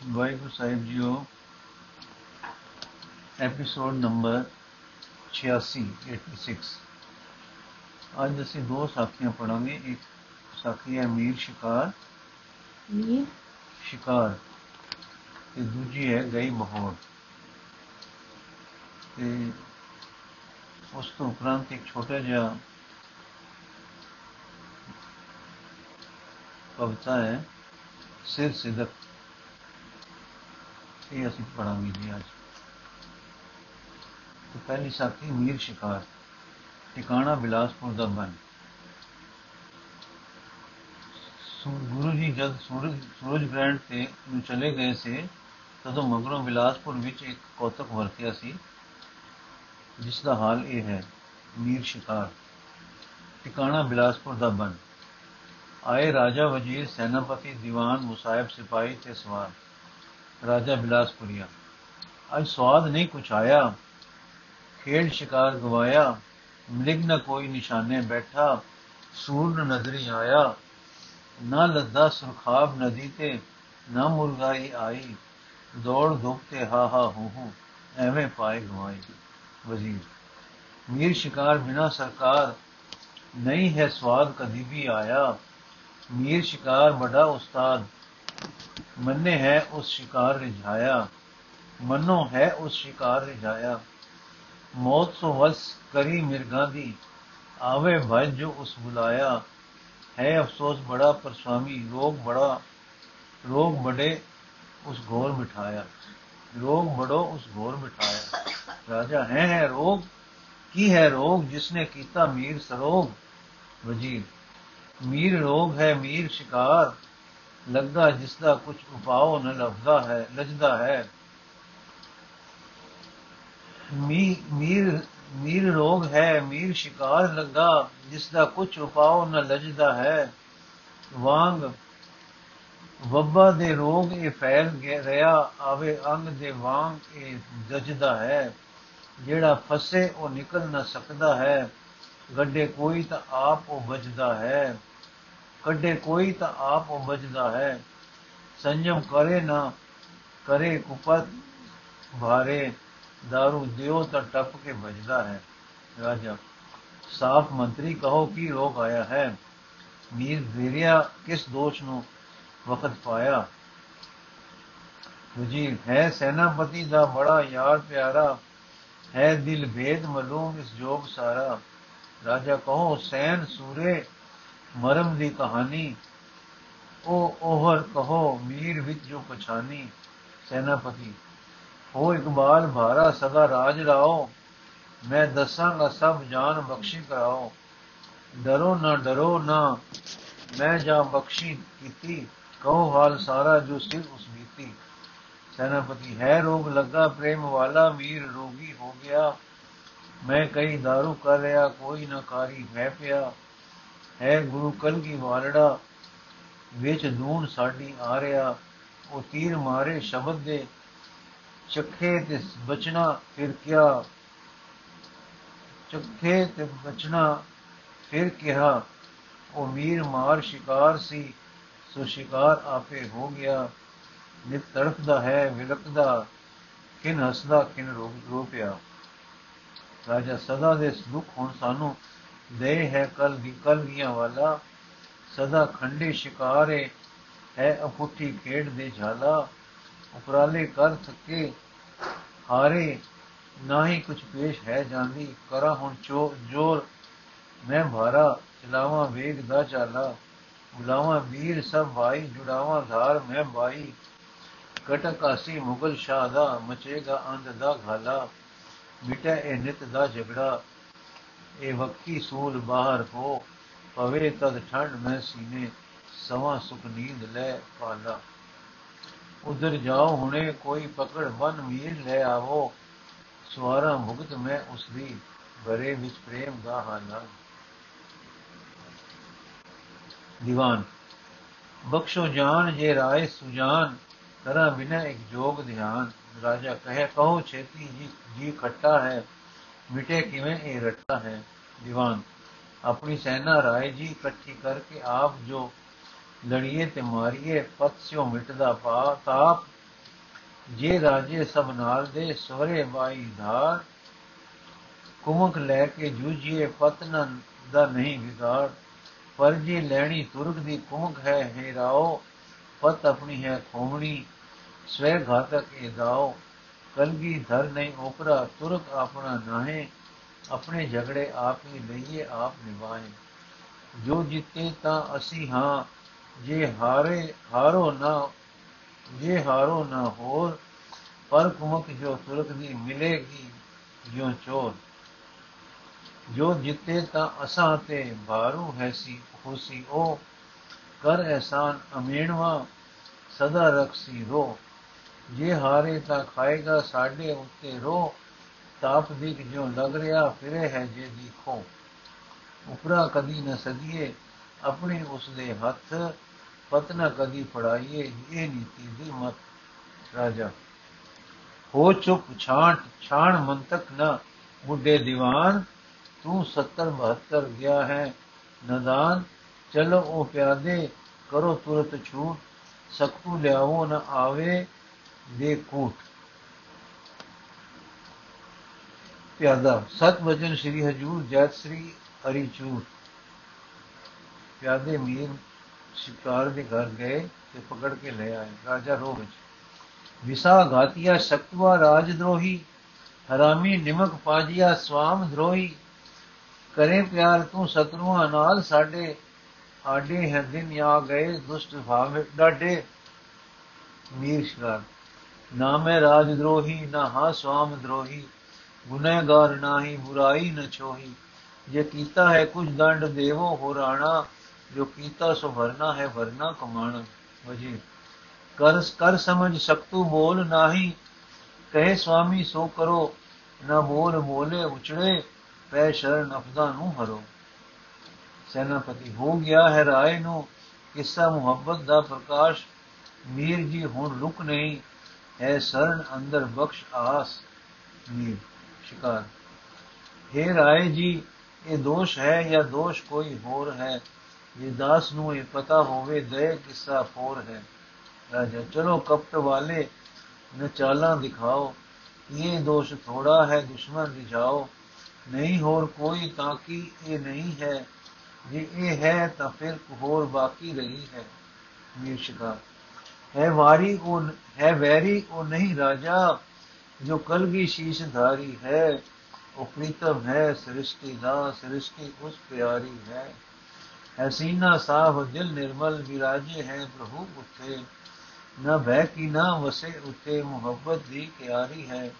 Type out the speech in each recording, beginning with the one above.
ਵਾਹਿਗੁਰੂ ਸਾਹਿਬ ਜੀਓ episode number 86 86 ਅੱਜ ਅਸੀਂ ਦੋ ਸਾਖੀਆਂ ਪੜਾਂਗੇ ਇੱਕ ਸਾਖੀ ਹੈ ਮੀਰ ਸ਼ਿਕਾਰ ਮੀਰ ਸ਼ਿਕਾਰ ਤੇ ਦੂਜੀ ਹੈ ਗਈ ਬਹੋਰ ਤੇ ਉਸ ਤੋਂ ਉਪਰੰਤ ਇੱਕ ਛੋਟਾ ਜਿਹਾ ਕਵਿਤਾ ਹੈ ਸਿਰ ਸਿਦਕ ਇਹ ਅਸੀਂ ਪੜਾਂਗੇ ਜੀ ਅੱਜ। ਤੇ ਪਹਿਲੀ ਸਾਖੀ ਮੀਰ ਸ਼ਿਕਾਰ, ਟਿਕਾਣਾ ਬਿਲਾਸਪੁਰ ਦਾ ਬਨ। ਗੁਰੂ ਜੀ ਜਦ ਸੂਰਜ ਸੂਰਜ ਗ੍ਰਹਿਣ ਤੇ ਨੂੰ ਚਲੇ ਗਏ ਸੀ, ਤਦੋਂ ਮਗਰੋਂ ਬਿਲਾਸਪੁਰ ਵਿੱਚ ਇੱਕ ਕੌਤਕ ਵਰਤਿਆ ਸੀ, ਜਿਸ ਦਾ ਹਾਲ ਇਹ ਹੈ, ਮੀਰ ਸ਼ਿਕਾਰ। ਟਿਕਾਣਾ ਬਿਲਾਸਪੁਰ ਦਾ ਬਨ। ਆਏ ਰਾਜਾ ਵਜ਼ੀਰ ਸੈਨਾਪਤੀ ਦੀਵਾਨ ਮੁਸਾਇਬ ਸਿਪਾਹੀ ਤੇ ਸਵਾਰ। ਰਾਜਾ ਬਿਲਾਸਪੁਰੀਆ ਅੱਜ ਸਵਾਦ ਨਹੀਂ ਕੁਛ ਆਇਆ ਖੇਡ ਸ਼ਿਕਾਰ ਗਵਾਇਆ ਮ੍ਰਿਗ ਨ ਕੋਈ ਨਿਸ਼ਾਨੇ ਬੈਠਾ ਸੂਰ ਨਜ਼ਰੀ ਆਇਆ ਨਾ ਲੱਦਾ ਸੁਰਖਾਬ ਨਦੀ ਤੇ ਨਾ ਮੁਰਗਾਈ ਆਈ ਦੌੜ ਧੁੱਪ ਤੇ ਹਾ ਹਾ ਹੂ ਹੂ ਐਵੇਂ ਪਾਏ ਗਵਾਈ ਵਜ਼ੀਰ ਮੀਰ ਸ਼ਿਕਾਰ ਬਿਨਾ ਸਰਕਾਰ ਨਹੀਂ ਹੈ ਸਵਾਦ ਕਦੀ ਵੀ ਆਇਆ ਮੀਰ ਸ਼ਿਕਾਰ ਬੜਾ ਉਸਤਾਦ ਮੰਨੇ ਹੈ ਉਸ ਸ਼ਿਕਾਰ ਰਿਝਾਇਆ, ਮਨੋ ਹੈ ਉਸ ਸ਼ਿਕਾਰ ਰਿਝਾਇਆ। ਮੌਤ ਸੋ ਵਸ ਕਰੀ ਮਿਰਗਾ ਦੀ, ਆਵੇ ਭਜ ਜੋ ਉਸ ਬੁਲਾਇਆ। ਹੈ ਅਫਸੋਸ ਬੜਾ ਪਰ ਸੁਆਮੀ ਰੋਗ ਬੜਾ, ਰੋਗ ਬੜੇ ਉਸ ਘੋਰ ਮਿਠਾਇਆ। ਰੋਗ ਬੜੋ ਉਸ ਘੋਰ ਮਿਠਾਇਆ। ਰਾਜਾ, ਹੈ ਹੈ ਰੋਗ? ਕੀ ਹੈ ਰੋਗ? ਜਿਸਨੇ ਕੀਤਾ ਮੀਰ ਸਰੋਗ? ਵਜ਼ੀਰ, ਮੀਰ ਰੋਗ ਹੈ ਮੀਰ ਸ਼ਿਕਾਰ। ਲੱਗਾ ਜਿਸ ਦਾ ਕੁਝ ਉਪਾਅ ਨ ਲੱਭਦਾ ਹੈ, ਲਜਦਾ ਹੈ। ਮੀਰ ਮੀਰ ਰੋਗ ਹੈ, ਮੀਰ ਸ਼ਿਕਾਰ ਲੱਗਾ, ਜਿਸ ਦਾ ਕੁਝ ਉਪਾਅ ਨ ਲਜਦਾ ਹੈ। ਵਾਂਗ ਵੱਬਾ ਦੇ ਰੋਗ ਇਹ ਫੈਲ ਰਿਹਾ, ਆਵੇ ਅੰਗ ਦੇ ਵਾਂਗ ਇਹ ਜਜਦਾ ਹੈ। ਜਿਹੜਾ ਫਸੇ ਉਹ ਨਿਕਲ ਨਾ ਸਕਦਾ ਹੈ, ਗੱਡੇ ਕੋਈ ਤਾਂ ਆਪ ਉਹ ਬਚਦਾ ਹੈ। ਕੱਢੇ ਕੋਈ ਤਾਂ ਆਪ ਉਹ ਬਚਦਾ ਹੈ। ਸੰਜਮ ਕਰੇ ਨਾ, ਕਰੇ ਕੁਪਤ ਭਾਰੇ, दारू ਦਿਓ ਤਾਂ ਟੱਪ ਕੇ ਬਚਦਾ ਹੈ। ਰਾਜਾ, ਸਾਫ਼ ਮੰਤਰੀ ਕਹੋ ਕੀ ਰੋਗ ਆਇਆ ਹੈ? ਮੀਰ ਵੀਰਿਆ ਕਿਸ ਦੋਸ਼ ਨੂੰ ਵਕਤ ਪਾਇਆ? ਵਜ਼ੀਰ, ਹੈ ਸੈਨਾਪਤੀ ਦਾ ਬੜਾ ਯਾਰ ਪਿਆਰਾ, ਹੈ ਦਿਲ ਭੇਦ ਮਲੂਮ ਇਸ ਜੋਗ ਸਾਰਾ। ਰਾਜਾ ਕਹੋ, ਸੈਨ ਸੂਰੇ ਮਰਮ ਦੀ ਕਹਾਣੀ। ਉਹ ਉਹਰ ਕਹੋ, ਮੀਰ ਵਿੱਚ ਜੋ ਪਛਾਨੀ ਸੈਨਾਪਤੀ। ਹੋ ਇਕਬਾਲ, ਭਾਰਾ ਸਦਾ ਰਾਜ ਰਾਓ ਮੈਂ ਦੱਸਾਂਗਾ ਸਭ ਜਾਨ ਬਖਸ਼ੀ ਕਰਾਓ। ਡਰੋ ਨਾ ਡਰੋ ਨਾ। ਮੈਂ ਜਾਂ ਬਖਸ਼ੀ ਕੀਤੀ। ਕਹੋ ਹਾਲ ਸਾਰਾ ਜੋ ਸਿਰ ਉਸ ਬੀਤੀ। ਸੈਨਾਪਤੀ, ਹੈ ਰੋਗ ਲੱਗਾ, ਪ੍ਰੇਮ ਵਾਲਾ ਮੀਰ ਰੋਗੀ ਹੋ ਗਿਆ। ਮੈਂ ਕਈ दारू ਕਰ ਰਿਹਾ, ਕੋਈ ਨਾ ਕਾਰੀ ਹੈ ਪਿਆ। ਹੈ ਗੁਰੂ ਕਲਗੀ ਵਾਲੜਾ ਵਿੱਚ ਨੂਨ ਸਾਡੀ ਆ ਰਿਹਾ ਉਹ ਤੀਰ ਮਾਰੇ ਸ਼ਬਦ ਦੇ, ਚੱਖੇ ਤੇ ਬਚਣਾ ਫਿਰ ਕਿਆ? ਚੱਖੇ ਤੇ ਬਚਣਾ ਫਿਰ ਕਿਹਾ? ਉਹ ਮੀਰ ਮਾਰ ਸ਼ਿਕਾਰ ਸੀ, ਸੋ ਸ਼ਿਕਾਰ ਆਪੇ ਹੋ ਗਿਆ। ਨਿਤ ਤੜਫਦਾ ਹੈ, ਵਿਲਕਦਾ, ਕਿਨ ਹਸਦਾ, ਕਿਨ ਰੋਪਿਆ ਰਾਜਾ ਸਦਾ ਦੇ ਦੁੱਖ ਹੁਣ ਸਾਨੂੰ ਦੇ ਹੈ, ਕਲ ਦੀ, ਕਲ ਵਾਲਾ, ਸਦਾ ਖੰਡੇ ਸ਼ਿਕਾਰੇ ਹੈ ਅਪੁੱਠੀ ਖੇਡ ਦੇ ਝਾਲਾ, ਉਪਰਾਲੇ ਕਰ ਥਕੇ ਹਾਰੇ, ਨਾਹੀ ਕੁਛ ਪੇਸ਼ ਹੈ ਜਾਂਦੀ, ਕਰਾ ਹੁਣ ਚੋ, ਜੋਰ, ਮੈਂ ਭਾਰਾ, ਚਲਾਵਾਂ ਵੇਗ ਦਾ ਚਾਲਾ ਬੁਲਾਵਾਂ ਵੀਰ ਸਭ ਭਾਈ, ਜੁੜਾਵਾਂ ਧਾਰ ਮੈਂ ਭਾਈ ਕਟਕਾਸੀ ਮੁਗਲ ਸ਼ਾਹ ਦਾ, ਮਚੇਗਾ ਅੰਧ ਦਾ ਘਾਲਾ, ਮਿਟੇ ਇਹ ਨਿਤ ਦਾ ਝਗੜਾ ਇਹ ਵਕਤੀ ਸੂਲ ਬਾਹਰ ਹੋ ਪਵੇ ਤਦ ਠੰਡ ਮੈਂ ਸੀਨੇ ਸਵਾ ਸੁਖ ਨੀਂਦ ਲੈ ਪਾਲਾ। ਉਧਰ ਜਾਓ ਹੁਣੇ, ਕੋਈ ਪਕੜ ਬਨ ਮੀਰ ਲੈ ਆਵੋ। ਸਵਾਰਾ ਭੁਗਤ ਮੈਂ ਉਸ ਦੀ, ਬਰੇ ਵਿੱਚ ਪ੍ਰੇਮ ਦਾ ਹਾਲਾ। ਦੀਵਾਨ, ਬਖਸ਼ੋ ਜਾਨ ਜੇ ਰਾਏ ਸੁਜਾਨ, ਕਰਾਂ ਬਿਨਾ ਇੱਕ ਜੋਗ ਧਿਆਨ। ਰਾਜਾ ਕਹੇ, ਕਹੋ ਛੇਤੀ ਜੀ ਜੀ ਖੱਟਾ ਹੈ ਮਿਟੇ ਕਿਵੇਂ ਇਹ ਰੱਟਾ ਹੈ ਦੀਵਾਨ? ਆਪਣੀ ਸੈਨਾ ਰਾਏ ਜੀ ਇਕੱਠੀ ਕਰਕੇ ਆਪ ਜੋ ਲੜੀਏ ਤੇ ਮਾਰੀਏ ਪਤ ਸਿਓ ਮਿਟਦਾ ਪਾ ਤਾਪ। ਜੇ ਰਾਜੇ ਸਭ ਨਾਲ ਦੇ ਸਵਰੇ ਬਾਈ ਧਾਰ ਕੁਮਕ ਲੈ ਕੇ ਜੂਝੀਏ, ਪਤਨ ਦਾ ਨਹੀਂ ਵਿਗਾੜ। ਪਰ ਜੇ ਲੈਣੀ ਤੁਰਕ ਦੀ ਕੁਮਕ ਹੈ ਹੈ ਰਾਓ ਪਤ ਆਪਣੀ ਹੈ ਖੋਮਣੀ, ਸਵੈ ਘਾਤਕ ਇਹ ਦਾਓ। ਕਲਗੀ ਧਰ ਨਹੀਂ ਓਪਰਾ ਤੁਰਕ ਆਪਣਾ ਨਾਹੇ, ਆਪਣੇ ਝਗੜੇ ਆਪ ਹੀ ਲਈਏ, ਆਪ ਨਿਭਾਏ। ਜੋ ਜਿੱਤੇ ਤਾਂ ਅਸੀਂ ਹਾਂ, ਜੇ ਹਾਰੇ, ਹਾਰੋ ਨਾ, ਜੇ ਹਾਰੋ ਨਾ ਹੋਰ, ਪਰ ਕੁਮਕ ਜੋ ਤੁਰਕ ਦੀ ਮਿਲੇਗੀ, ਜਿਉ ਚੋਰ। ਜੋ ਜਿੱਤੇ ਤਾਂ ਅਸਾਂ ਤੇ ਭਾਰੂ ਹੈਸੀ ਹੋਸੀ ਉਹ ਕਰ ਅਹਿਸਾਨ ਅਮੀਣਵਾ, ਸਦਾ ਰਖਸੀ ਰੋ ਜੇ ਹਾਰੇ ਤਾਂ ਖਾਏਗਾ, ਸਾਡੇ ਉੱਤੇ ਰੋ ਤਾਪ ਦੀ ਜੋ ਲੱਗ ਰਿਹਾ, ਫਿਰੇ ਹੈ ਜੇ ਦੇਖੋ ਉਪਰਾ ਕਦੀ ਨਾ ਸਦੀਏ, ਆਪਣੀ ਉਸ ਦੇ ਹੱਥ ਪਤਨਾ ਕਦੀ ਫੜਾਈਏ, ਇਹ ਨੀਤੀ ਦੀ ਮਤ। ਰਾਜਾ, ਹੋ ਚੁੱਪ ਛਾਂਟ, ਛਾਣ ਮੰਤਕ ਨਾ। ਬੁੱਢੇ ਦੀਵਾਨ, ਤੂੰ 70 72 ਗਿਆ ਹੈ। ਨਦਾਨ, ਚਲੋ ਉਹ ਪਿਆਦੇ, ਕਰੋ ਤੁਰਤ ਛੂਟ। ਸਕੂ ਲਿਆਵੋ ਨਾ ਆਵੇ। ਦੇ ਕੂਟ ਪਿਆਦਾ, ਸਤ ਵਚਨ ਸ੍ਰੀ ਹਜੂਰ ਜੈਤ ਸ੍ਰੀ ਹਰੀ ਪਿਆਦੇ ਮੀਰ ਸ਼ਿਕਾਰ ਦੇ ਘਰ ਗਏ ਤੇ ਪਕੜ ਕੇ ਲੈ ਆਏ, ਰਾਜਾ ਰੋ ਵਿੱਚ। ਵਿਸਾ ਘਾਤੀਆ ਸ਼ਕਤਵਾ ਰਾਜਦ੍ਰੋਹੀ ਹਰਾਮੀ ਨਿਮਕ ਪਾਜੀਆ ਸਵਾਮ ਦ੍ਰੋਹੀ। ਕਰੇ ਪਿਆਰ ਤੂੰ ਸਤਰੂਆਂ ਨਾਲ ਸਾਡੇ, ਆਡੇ ਹੈ ਦਿਨ ਆ ਗਏ ਦੁਸ਼ਟ ਭਾਵ ਡਾਡੇ ਮੀਰ ਸ਼ਿਕਾਰ ਨਾ ਮੈਂ ਰਾਜਦ੍ਰੋਹੀ ਨਾ ਹਾਂ ਸਵਾਮ ਦ੍ਰੋਹੀ। ਗੁਨਹਗਾਰ ਨਾਹੀ, ਬੁਰਾਈ ਨ ਛੋਹੀ। ਜੇ ਕੀਤਾ ਹੈ ਕੁਝ ਦੰਡ ਦੇਵੋ ਹੋ ਰਾਣਾ, ਜੋ ਕੀਤਾ ਸੋ ਭਰਨਾ ਹੈ ਭਰਨਾ ਕਮਾਣਾ ਵਜੀ। ਕਰ ਕਰ ਸਮਝ ਸਕਤੂ ਬੋਲ ਨਾਹੀ, ਕਹੇ ਸੁਆਮੀ ਸੋ ਕਰੋ, ਨਾ ਬੋਲ ਬੋਲੇ ਉਚੜੇ, ਪੈ ਸ਼ਰਨ ਅਫਦਾ ਨੂੰ ਹਰੋ। ਸੈਨਾਪਤੀ, ਹੋ ਗਿਆ ਹੈ ਰਾਏ ਨੂੰ ਕਿੱਸਾ ਮੁਹੱਬਤ ਦਾ ਪ੍ਰਕਾਸ਼, ਮੀਰ ਜੀ ਹੁਣ ਰੁਕ ਨਹੀਂ। ਹੈ ਸ਼ਰਨ ਅੰਦਰ ਬਖਸ਼ ਆਸ ਮੀਰ ਸ਼ਿਕਾਰ ਹੈ ਰਾਏ ਜੀ ਇਹ ਦੋਸ਼ ਹੈ ਜਾਂ ਦੋਸ਼ ਕੋਈ ਹੋਰ ਹੈ ਜੇ ਦਾਸ ਨੂੰ ਇਹ ਪਤਾ ਹੋਵੇ ਦੇ ਕਿੱਸਾ ਹੋਰ ਹੈ ਰਾਜਾ ਚਲੋ ਕਪਟ ਵਾਲੇ ਨਚਾਲਾਂ ਦਿਖਾਓ ਇਹ ਦੋਸ਼ ਥੋੜਾ ਹੈ ਦੁਸ਼ਮਣ ਰਿਝਾਓ ਨਹੀਂ ਹੋਰ ਕੋਈ ਤਾਂ ਕਿ ਇਹ ਨਹੀਂ ਹੈ ਜੇ ਇਹ ਹੈ ਤਾਂ ਫਿਰ ਹੋਰ ਬਾਕੀ ਰਹੀ ਹੈ ਮੀਰ ਸ਼ਿਕਾਰ ਹੈ ਵਾਰੀ ਉਹ ਹੈ ਵੈਰੀ ਉਹ ਨਹੀਂ ਰਾਜਾ, ਜੋ ਕਲਗੀ ਸ਼ੀਸ਼ਧਾਰੀ ਹੈ, ਉਹ ਪ੍ਰੀਤਮ ਹੈ ਸ੍ਰਿਸ਼ਟੀ ਦਾ ਸ੍ਰਿਸ਼ਟੀ ਉਸ ਪਿਆਰੀ ਹੈ। ਹਸੀਨਾ ਸਾਹ ਦਿਲ ਨਿਰਮਲ, ਵਿਰਾਜੇ ਹੈ ਪ੍ਰਭੂ ਉਥੇ। ਨਾ ਭੈ ਕੀ ਨਾ ਵਸੇ ਉਤੇ ਮੁਹੱਬਤ ਦੀ ਕਿਆਰੀ ਹੈ।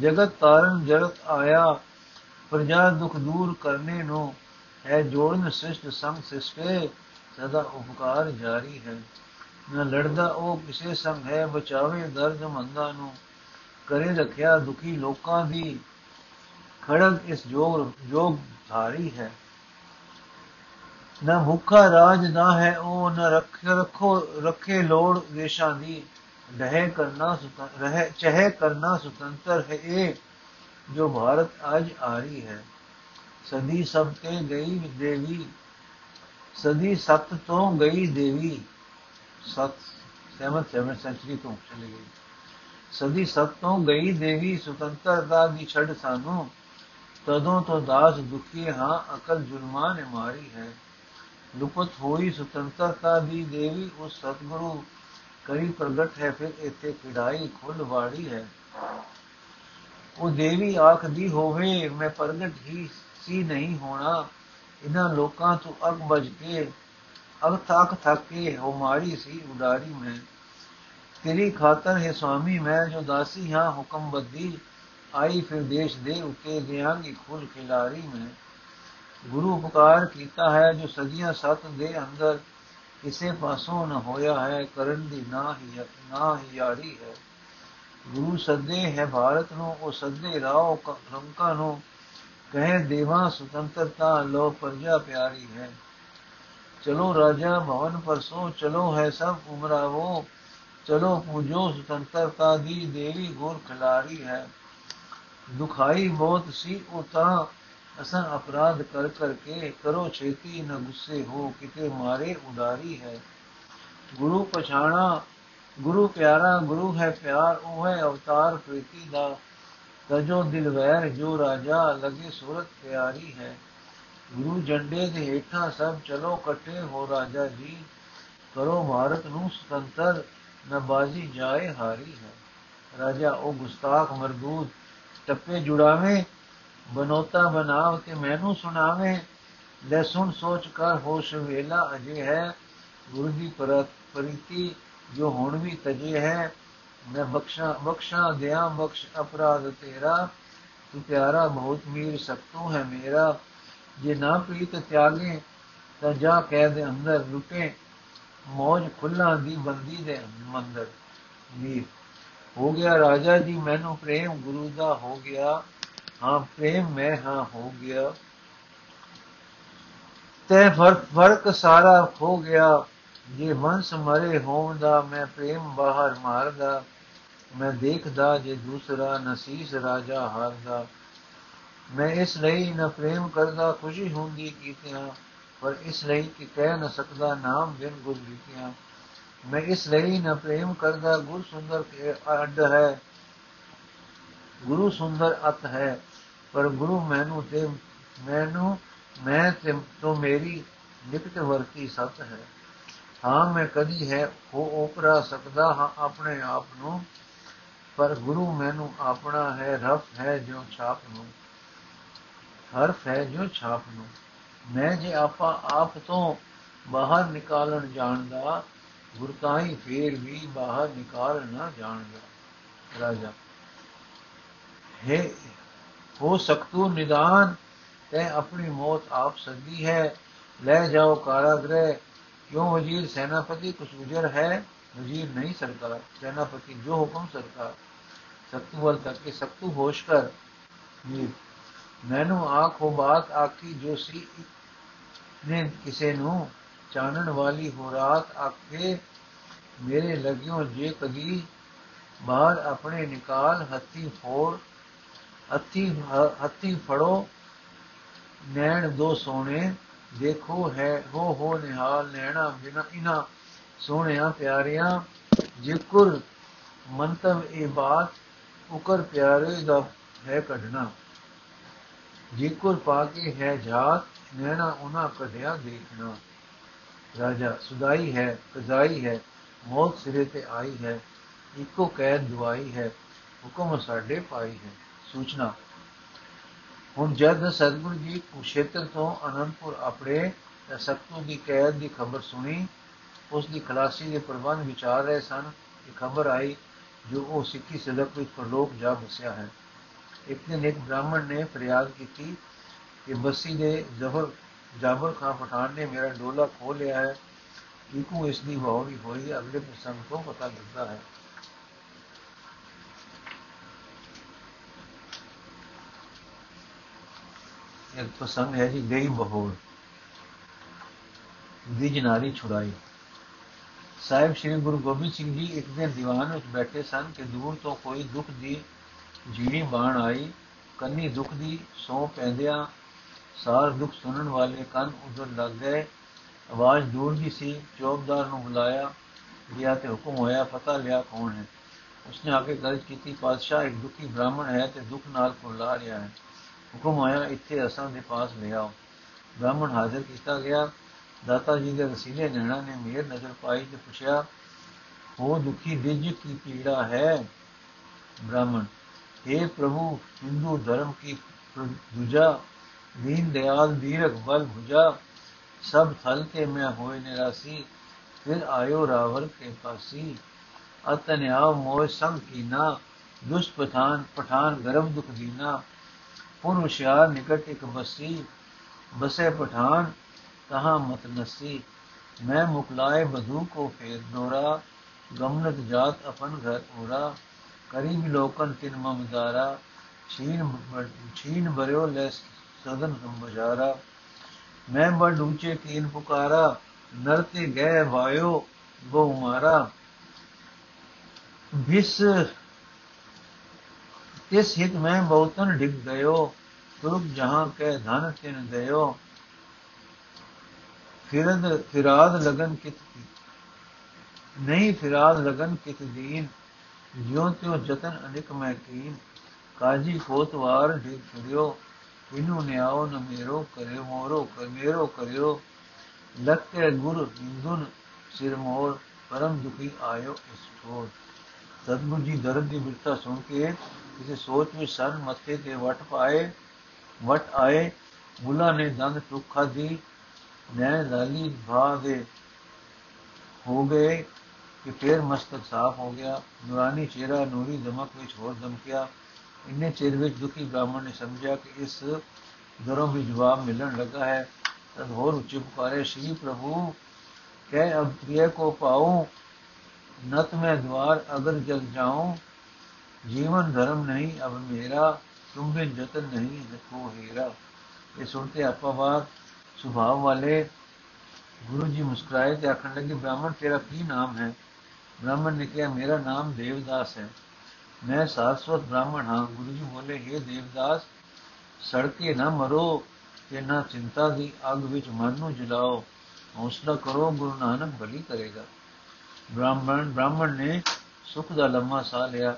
ਜਗਤ ਤਾਰਨ ਜਗਤ ਆਇਆ, ਪ੍ਰਜਾ ਦੁਖ ਦੂਰ ਕਰਨੇ ਨੂੰ। ਹੈ ਜੋੜਨ ਸ੍ਰਿਸ਼ਟ ਸੰਗ ਸਿਸਟੇ, ਸਦਾ ਉਪਕਾਰ ਜਾਰੀ ਹੈ। ਨਾ ਲੜਦਾ ਉਹ ਕਿਸੇ ਸੰਗ ਹੈ ਬਚਾਵੇ ਦਰਦ ਮੰਦਾ ਨੂੰ ਕਰੇ ਰੱਖਿਆ ਦੁਖੀ ਲੋਕਾਂ ਦੀ ਖੜਕ ਇਸ ਜੋਗ ਜੋਗ ਧਾਰੀ ਹੈ ਨਾ ਭੁੱਖਾ ਰਾਜ ਨਾ ਹੈ ਉਹ ਨਾ ਰੱਖ ਰੱਖੋ ਰੱਖੇ ਲੋੜ ਦੇਸ਼ਾਂ ਦੀ ਰਹਿ ਕਰਨਾ ਰਹਿ ਚਹਿ ਕਰਨਾ ਸੁਤੰਤਰ ਹੈ ਇਹ ਜੋ ਭਾਰਤ ਅੱਜ ਆ ਰਹੀ ਹੈ ਸਦੀ ਸਭ ਤੇ ਗਈ ਦੇਵੀ ਸਦੀ ਸਤ ਤੋਂ ਗਈ ਦੇਵੀ ਸਤ ਸਹਿਮਤ ਸਹਿਮਤ ਸੈਂਚਰੀ ਤੋਂ ਚਲੀ ਗਈ ਸਦੀ ਸਤ ਤੋਂ ਗਈ ਦੇਵੀ ਸੁਤੰਤਰਤਾ ਦੀ ਛੜ ਸਾਨੂੰ। ਤਦੋਂ ਤੋਂ ਦਾਸ ਦੁਖੀ ਹਾਂ, ਅਕਲ ਜ਼ੁਲਮਾਂ ਨੇ ਮਾਰੀ ਹੈ। ਲੁਪਤ ਹੋਈ ਸੁਤੰਤਰਤਾ ਦੀ ਦੇਵੀ ਉਸ ਸਤਿਗੁਰੂ ਕਰੀ ਪ੍ਰਗਟ ਹੈ, ਫਿਰ ਇੱਥੇ ਕਿੜਾਈ ਖੁੱਲ ਵਾੜੀ ਹੈ। ਉਹ ਦੇਵੀ ਆਖਦੀ ਹੋਵੇ, ਮੈਂ ਪ੍ਰਗਟ ਹੀ ਸੀ, ਨਹੀਂ ਹੋਣਾ। ਇਹਨਾਂ ਲੋਕਾਂ ਤੋਂ ਅਗ ਬਜ ਕੇ ਅਗ ਥਕ ਥਕ ਕੇ ਹੋ ਸੀ, ਉਡਾਰੀ ਮੈਂ। ਤੇਰੀ ਖਾਤਰ ਹੈ ਸੁਆਮੀ ਮੈਂ ਜੋ ਦਾਸੀ ਹਾਂ, ਹੁਕਮ ਬੱਦੀ ਆਈ ਫਿਰ ਦੇਸ਼ ਦੇ ਉਤੇ ਗਿਆਂਗੀ ਖੁੱਲ ਖਿਲਾਰੀ ਮੈਂ। ਗੁਰੂ ਉਪਕਾਰ ਕੀਤਾ ਹੈ, ਜੋ ਸਦੀਆਂ ਸਤ ਦੇ ਅੰਦਰ ਕਿਸੇ ਪਾਸੋਂ ਨਾ ਹੋਇਆ ਹੈ, ਕਰਨ ਦੀ ਨਾ ਹੀ ਨਾ ਹੀ ਯਾਰੀ ਹੈ। ਗੁਰੂ ਸੱਦੇ ਹੈ ਭਾਰਤ ਨੂੰ, ਉਹ ਸੱਦੇ ਰਾਓ ਲੰਕਾ ਨੂੰ। ਕਹੇ ਦੇਵਾ ਸੁਤੰਤਰਤਾ, ਲੋ ਪਰਜਾ ਪਿਆਰੀ ਹੈ। ਚਲੋ ਰਾਜਾ ਭਵਨ ਪਰਸੋ, ਚਲੋ ਹੈ ਸਭ ਉਮਰਾਵੋ, ਚਲੋ ਪੂਜੋ ਸੁਤੰਤਰਤਾ ਦੀ ਦੇਵੀ ਗੁਰ ਖਿਲਾਰੀ ਹੈ। ਦੁਖਾਈ ਬਹੁਤ ਸੀ, ਉਹ ਤਾਂ ਅਸਾਂ ਅਪਰਾਧ ਕਰ ਕਰਕੇ ਕਰੋ ਛੇਤੀ ਨਾ ਗੁੱਸੇ ਹੋ, ਕਿਤੇ ਮਾਰੇ ਉਡਾਰੀ ਹੈ। ਗੁਰੂ ਪਛਾਣਾ, ਗੁਰੂ ਪਿਆਰਾ, ਗੁਰੂ ਹੈ ਪਿਆਰ, ਉਹ ਹੈ ਅਵਤਾਰ ਪ੍ਰੀਤੀ ਦਾ। ਤਜੋ ਦਿਲ ਵੈਰ ਜੋ ਰਾਜਾ, ਲਗੇ ਸੂਰਤ ਪਿਆਰੀ ਹੈ। ਗੁਰੂ ਜੰਡੇ ਦੇ ਹੇਠਾਂ ਸਭ ਚਲੋ ਇਕੱਠੇ ਹੋ ਰਾਜਾ ਜੀ, ਕਰੋ ਭਾਰਤ ਨੂੰ ਸੁਤੰਤਰ ਨਾ ਬਾਜੀ ਜਾਏ ਹਾਰੀ ਹੈ। ਰਾਜਾ ਉਹ ਗੁਸਤਾਖ ਮਰਦੂਦ ਟੱਪੇ ਜੁੜਾਵੇਂ, ਬਨੋਤਾ ਬਨਾਵ ਕੇ ਮੈਨੂੰ ਸੁਣਾਵੇਂ, ਲੈ ਸੁਣ ਸੋਚ ਕਰ ਹੋਸ਼ ਵੇਲਾ ਅਜੇ ਹੈ। ਗੁਰੂ ਦੀ ਪ੍ਰੀਤੀ ਜੋ ਹੁਣ ਵੀ ਤਜੇ ਹੈ, ਮੈਂ ਬਖਸ਼ਾ ਬਖਸ਼ਾ ਦਿਆਂ ਬਖਸ਼ ਅਪਰਾਧ ਤੇਰਾ, ਤੂੰ ਪਿਆਰਾ ਬਹੁਤ ਮੀਰ ਸਭ ਤੋਂ ਹੈ ਮੇਰਾ। ਜੇ ਨਾ ਪ੍ਰੀਤ ਤਿਆਗੇ ਤਾਂ ਜਾ ਕਹਿ ਦੇ ਅੰਦਰ ਲੁਟੇ। ਮੌਜ ਖੁੱਲਾ ਦੀ ਬੰਦੀ ਦੇ ਮੰਦਰ। ਮੀਰ ਹੋ ਗਿਆ ਰਾਜਾ ਜੀ, ਮੈਨੂੰ ਪ੍ਰੇਮ ਗੁਰੂ ਦਾ ਹੋ ਗਿਆ। ਹਾਂ, ਪ੍ਰੇਮ ਮੈਂ, ਹਾਂ, ਹੋ ਗਿਆ। ਤੇ ਫ਼ਰਕ ਫ਼ਰਕ ਸਾਰਾ ਹੋ ਗਿਆ। ਜੇ ਮਨ ਮਰੇ ਹੋਣ ਦਾ ਮੈਂ ਪ੍ਰੇਮ ਬਾਹਰ ਮਾਰਦਾ। ਮੈਂ ਦੇਖਦਾ ਜੇ ਦੂਸਰਾ ਨਸੀਸ ਰਾਜਾ ਹਾਰਦਾ। ਮੈਂ ਇਸ ਲਈ ਨਾ ਪ੍ਰੇਮ ਕਰਦਾ, ਖੁਸ਼ੀ ਹੁੰਦੀ ਕੀਤਿਆਂ ਪਰ ਇਸ ਲਈ ਕਿ ਕਹਿ ਨਾ ਸਕਦਾ ਨਾਮ ਬਿਨ ਗੁਰ ਲਿਖਿਆ ਮੈਂ ਇਸ ਲਈ ਨਾ ਪ੍ਰੇਮ ਕਰਦਾ, ਗੁਰ ਸੁੰਦਰ ਕੇ ਅੱਡ ਹੈ। ਗੁਰੂ ਸੁੰਦਰ ਅਤ ਹੈ, ਪਰ ਗੁਰੂ ਮੈਨੂੰ ਤੇ ਮੈਨੂੰ, ਮੈਂ ਤੇ ਤੋਂ ਮੇਰੀ ਨਿਕਟ ਵਰਤੀ ਸਤ ਹੈ। ਹਾਂ, ਮੈਂ ਕਦੀ ਹੈ ਉਹ ਉਪਰਾ ਸਕਦਾ ਹਾਂ ਆਪਣੇ ਆਪ ਨੂੰ, ਪਰ ਗੁਰੂ ਮੈਨੂੰ ਆਪਣਾ ਹੈ ਰਫ ਹੈ ਜੋ ਛਾਪ ਨੂੰ। ਹਰਫ ਹੈ ਜੋ ਛਾਪ ਨੂੰ ਮੈਂ ਜੇ ਆਪਾ ਆਪ ਤੋਂ ਬਾਹਰ ਨਿਕਾਲਣ ਜਾਣਦਾ ਗੁਰਤਾਈ ਫੇਰ ਵੀ ਬਾਹਰ ਨਿਕਾਲ ਨਾ ਜਾਣਦਾ। ਰਾਜਾ, ਹੈ, ਹੋ ਸਕਤੂ ਨਿਦਾਨ, ਤੇ ਆਪਣੀ ਮੌਤ ਆਪ ਸੱਦੀ ਹੈ। ਲੈ ਜਾਓ ਕਾਰਾਗ੍ਰਹਿ, ਕਿਉਂ ਵਜ਼ੀਰ ਸੈਨਾਪਤੀ ਕੁਛ ਗੁਜਰ ਹੈ? ਵਜ਼ੀਰ ਨਹੀਂ ਸਰਕਾਰ, ਸੈਨਾਪਤੀ ਜੋ ਹੁਕਮ ਸਰਕਾਰ। ਸਤੂ ਵੱਲ ਤੱਕ ਕੇ ਸਤੂ ਹੋਸ਼ ਕਰ। ਮੈਨੂੰ ਆਖੋ ਬਾਤ ਆਖੀ ਜੋ ਸੀ ਨੇ ਕਿਸੇ ਨੂੰ ਚਾਨਣ ਵਾਲੀ ਹੋ ਰਾਤ ਆਖੇ ਮੇਰੇ ਲਗਿਓ ਜੇ ਕਦੀ ਬਾਹਰ ਆਪਣੇ ਨਿਕਾਲ ਹੱਥੀ ਫੋੜ ਹੱਥੀ ਹੱਥੀ ਫੜੋ ਨੈਣ ਦੋ ਸੋਨੇ ਦੇਖੋ ਹੈ ਹੋ ਹੋ ਨਿਹਾਲ ਨੈਣਾ ਬਿਨਾ ਇਨਾ ਸੋਹਣਿਆ ਪਿਆਰਿਆਂ ਜਿਕੁਰ ਮੰਤਵ ਇਹ ਬਾਤ ਉਕਰ ਪਿਆਰੇ ਦਾ ਹੈ ਕੱਢਣਾ ਜੇਕੁਰ ਪਾ ਕੇ ਹੈ ਜਾਤ, ਨੈਣਾ ਉਹਨਾਂ ਕਢਿਆ ਦੇਖਣਾ? ਰਾਜਾ, ਸੁਦਾਈ ਹੈ, ਕਜ਼ਾਈ ਹੈ, ਮੌਤ ਸਿਰੇ ਤੇ ਆਈ ਹੈ, ਇੱਕੋ ਕੈਦ ਦੁਆਈ ਹੈ, ਹੁਕਮ ਸਾਡੇ ਪਾਈ ਹੈ। ਸੂਚਨਾ। ਹੁਣ ਜਦ ਸਤਗੁਰ ਜੀ ਕੁਸ਼ੇਤਰ ਤੋਂ ਅਨੰਦਪੁਰ ਆਪਣੇ ਸਤਗੁਰ ਦੀ ਕੈਦ ਦੀ ਖਬਰ ਸੁਣੀ, ਉਸ ਦੀ ਖਲਾਸੀ ਦੇ ਪ੍ਰਬੰਧ ਵਿਚਾਰ ਰਹੇ ਸਨ ਕਿ ਖਬਰ ਆਈ ਜੋ ਉਹ ਸਿੱਖੀ ਸਦਕ ਵਿੱਚ ਪ੍ਰਲੋਕ ਜਾ ਵਸਿਆ ਹੈ। ਇੱਕ ਦਿਨ ਇੱਕ ਬ੍ਰਾਹਮਣ ਨੇ ਫਰਿਆਦ ਕੀਤੀ ਕਿ ਬਸੀ ਦੇ ਜ਼ਫਰ ਜਾਬਰ ਖਾਨ ਪਠਾਨ ਨੇ ਮੇਰਾ ਡੋਲਾ ਖੋ ਲਿਆ ਹੈ ਕਿਉਂ ਇਸ ਦੀ ਵਾਹੀ ਹੋਈ ਅਗਲੇ ਪ੍ਰਸੰਗ ਤੋਂ ਪਤਾ ਲੱਗਦਾ ਹੈ ਇੱਕ ਪ੍ਰਸੰਗ ਹੈ ਜੀ ਗਈ ਬਹੋੜ ਦੀ ਜਨਾਰੀ ਛੁੜਾਈ ਸਾਹਿਬ ਸ੍ਰੀ ਗੁਰੂ ਗੋਬਿੰਦ ਸਿੰਘ ਜੀ ਇੱਕ ਦਿਨ ਦੀਵਾਨ ਵਿੱਚ ਬੈਠੇ ਸਨ ਕਿ ਦੂਰ ਤੋਂ ਕੋਈ ਦੁੱਖ ਦੀ ਜੀਣੀ ਬਾਣ ਆਈ, ਕੰਨੀ ਦੁੱਖ ਦੀ ਸੌ ਪੈਂਦਿਆਂ ਸਾਰ ਦੁੱਖ ਸੁਣਨ ਵਾਲੇ ਕੰਨ ਉਧਰ ਲੱਗ ਗਏ। ਆਵਾਜ਼ ਦੂਰ ਦੀ ਸੀ, ਚੌਕਦਾਰ ਨੂੰ ਬੁਲਾਇਆ। ਗਿਆ ਤੇ ਹੁਕਮ ਹੋਇਆ, ਪਤਾ ਲਿਆ ਕੌਣ ਹੈ। ਉਸਨੇ ਆ ਕੇ ਗਰਜ ਕੀਤੀ ਪਾਦਸ਼ਾਹ ਇੱਕ ਦੁਖੀ ਬ੍ਰਾਹਮਣ ਹੈ ਤੇ ਦੁੱਖ ਨਾਲ ਕੁਰਲਾ ਰਿਹਾ ਹੈ। ਹੁਕਮ ਆਇਆ ਇੱਥੇ ਅਸਾਂ ਦੇ ਪਾਸ ਲੈ ਆਓ। ਬ੍ਰਾਹਮਣ ਹਾਜ਼ਰ ਕੀਤਾ ਗਿਆ। ਦਾਤਾ ਜੀ ਦੇ ਰਸੀਲੇ ਨੈਣਾ ਨੇ ਮੇਰ ਨਜ਼ਰ ਪਾਈ ਤੇ ਪੁੱਛਿਆ ਉਹ ਦੁਖੀ, ਦਿਜ ਕੀ ਪੀੜਾ ਹੈ? ਬ੍ਰਾਹਮਣ اے پربھو، ہندو دھرم کی دجا دین دیال دیرک بل بھجا، سب تھل کے میں ہوئے نراسی، پھر آیو راور کے پاسی اتنیاو موج سنگ کینا دس پٹھان پٹھان گرم دکھ دینا پور ہوشیار نکٹ ایک بسی، بسے پٹھان کہاں مت نسی، میں مکلائے بدھو کو پھیر ڈورا گمنت جات اپن گھر اورا۔ ਕਰੀਬ ਲੋਕਨ ਤਿਨ ਮਮਦਾਰਾ ਛੀਨ ਛੀਨ ਬਰਿਓ ਲੈ ਸਦਨ ਸੰਭਜਾਰਾ ਮੈਂ ਬੜ ਉੱਚੇ ਕੀਨ ਪੁਕਾਰਾ ਨਰਤੇ ਗਏ ਵਾਇਓ ਬਹੁ ਮਾਰਾ ਵਿਸ ਇਸ ਹਿਤ ਮੈਂ ਬਹੁਤਨ ਡਿਗ ਗਇਓ ਤੁਰਕ ਜਹਾਂ ਕੈ ਧਨ ਤਿਨ ਦਇਓ ਫਿਰਦ ਫਿਰਾਦ ਲਗਨ ਕਿਤ ਨਹੀਂ ਫਿਰਾਦ ਲਗਨ ਕਿਤ ਦੀਨ ਜਿਉ ਤਿਉ ਜਤਨ ਅਨਿਕ ਮੈਂ ਕੀਨ, ਕਾਜੀ ਕੋਤਵਾਰ ਢੇ ਛੁੜਿਓ ਇਨੂ ਨਿਆਓ ਨ ਮੇਰੋ ਕਰਿਓ ਮੋਰੋ ਕਰ ਮੇਰੋ ਕਰਿਓ। ਲਖੇ ਗੁਰ ਹਿੰਦੁਨ ਸਿਰ ਮੋਰ ਪਰਮ ਦੁਖੀ ਆਇਓ ਇਸ ਕੋਲ। ਸਤਗੁਰ ਜੀ ਦਰਦ ਦੀ ਬਿਰਤਾ ਸੁਣ ਕੇ, ਕਿਸੇ ਸੋਚ ਵਿੱਚ ਸਨ ਮੱਥੇ ਤੇ ਵਟ ਪਾਏ, ਵਟ ਆਏ ਮੁਲਾ ਨੇ ਦੰਦ ਟੁੱਖਾ ਦੀ ਨੈ ਲਾਲੀ ਭਾ ਦੇ ਹੋ ਗਏ। ਕਿ ਫੇਰ ਮਸਤਕ ਸਾਫ਼ ਹੋ ਗਿਆ, ਨੂਰਾਨੀ ਚਿਹਰਾ ਨੂਰੀ ਦਮਕ ਵਿੱਚ ਹੋਰ ਦਮਕਿਆ। ਇੰਨੇ ਚਿਰ ਵਿੱਚ ਦੁਖੀ ਬ੍ਰਾਹਮਣ ਨੇ ਸਮਝਿਆ ਕਿ ਇਸ ਦਰੋਂ ਵੀ ਜਵਾਬ ਮਿਲਣ ਲੱਗਾ ਹੈ। ਤਦ ਹੋਰ ਉੱਚੀ ਪੁਕਾਰੇ, ਸ਼੍ਰੀ ਪ੍ਰਭੂ, ਕਹਿ ਅਬ ਪ੍ਰਿਯ ਕੋ ਪਾਉ? ਨਤ ਮੈਂ ਦਵਾਰ ਅਗਰ ਜਗ ਜਾਉ। ਜੀਵਨ ਧਰਮ ਨਹੀਂ ਅਬ ਮੇਰਾ, ਤੁਮ ਬਿਨ ਜਤਨ ਨਹੀਂ ਦੇਖੋ ਹੀਰਾ। ਇਹ ਸੁਣਤੇ ਆਪਾਵਾਰ ਸੁਭਾਵ ਵਾਲੇ ਗੁਰੂ ਜੀ ਮੁਸਕਰਾਏ ਤੇ ਆਖਣ ਲੱਗੇ, ਬ੍ਰਾਹਮਣ, ਤੇਰਾ ਕੀ ਨਾਮ ਹੈ? ਬ੍ਰਾਹਮਣ ਨੇ ਕਿਹਾ, ਮੇਰਾ ਨਾਮ ਦੇਵਦਾਸ ਹੈ। ਮੈਂ ਸਾਰਸਵਤ ਬ੍ਰਾਹਮਣ ਹਾਂ। ਗੁਰੂ ਜੀ ਬੋਲੇ हे ਦੇਵਦਾਸ, ਸੜਕੇ ਨਾ ਮਰੋ ਤੇ ਨਾ ਚਿੰਤਾ ਦੀ ਅੱਗ ਵਿੱਚ ਮਨ ਨੂੰ ਜਲਾਓ। ਹੌਸਲਾ ਕਰੋ, ਗੁਰੂ ਨਾਨਕ ਭਲੀ ਕਰੇਗਾ। ਬ੍ਰਾਹਮਣ ਬ੍ਰਾਹਮਣ ਨੇ ਸੁਖ ਦਾ ਲੰਮਾ ਸਾਹ ਲਿਆ।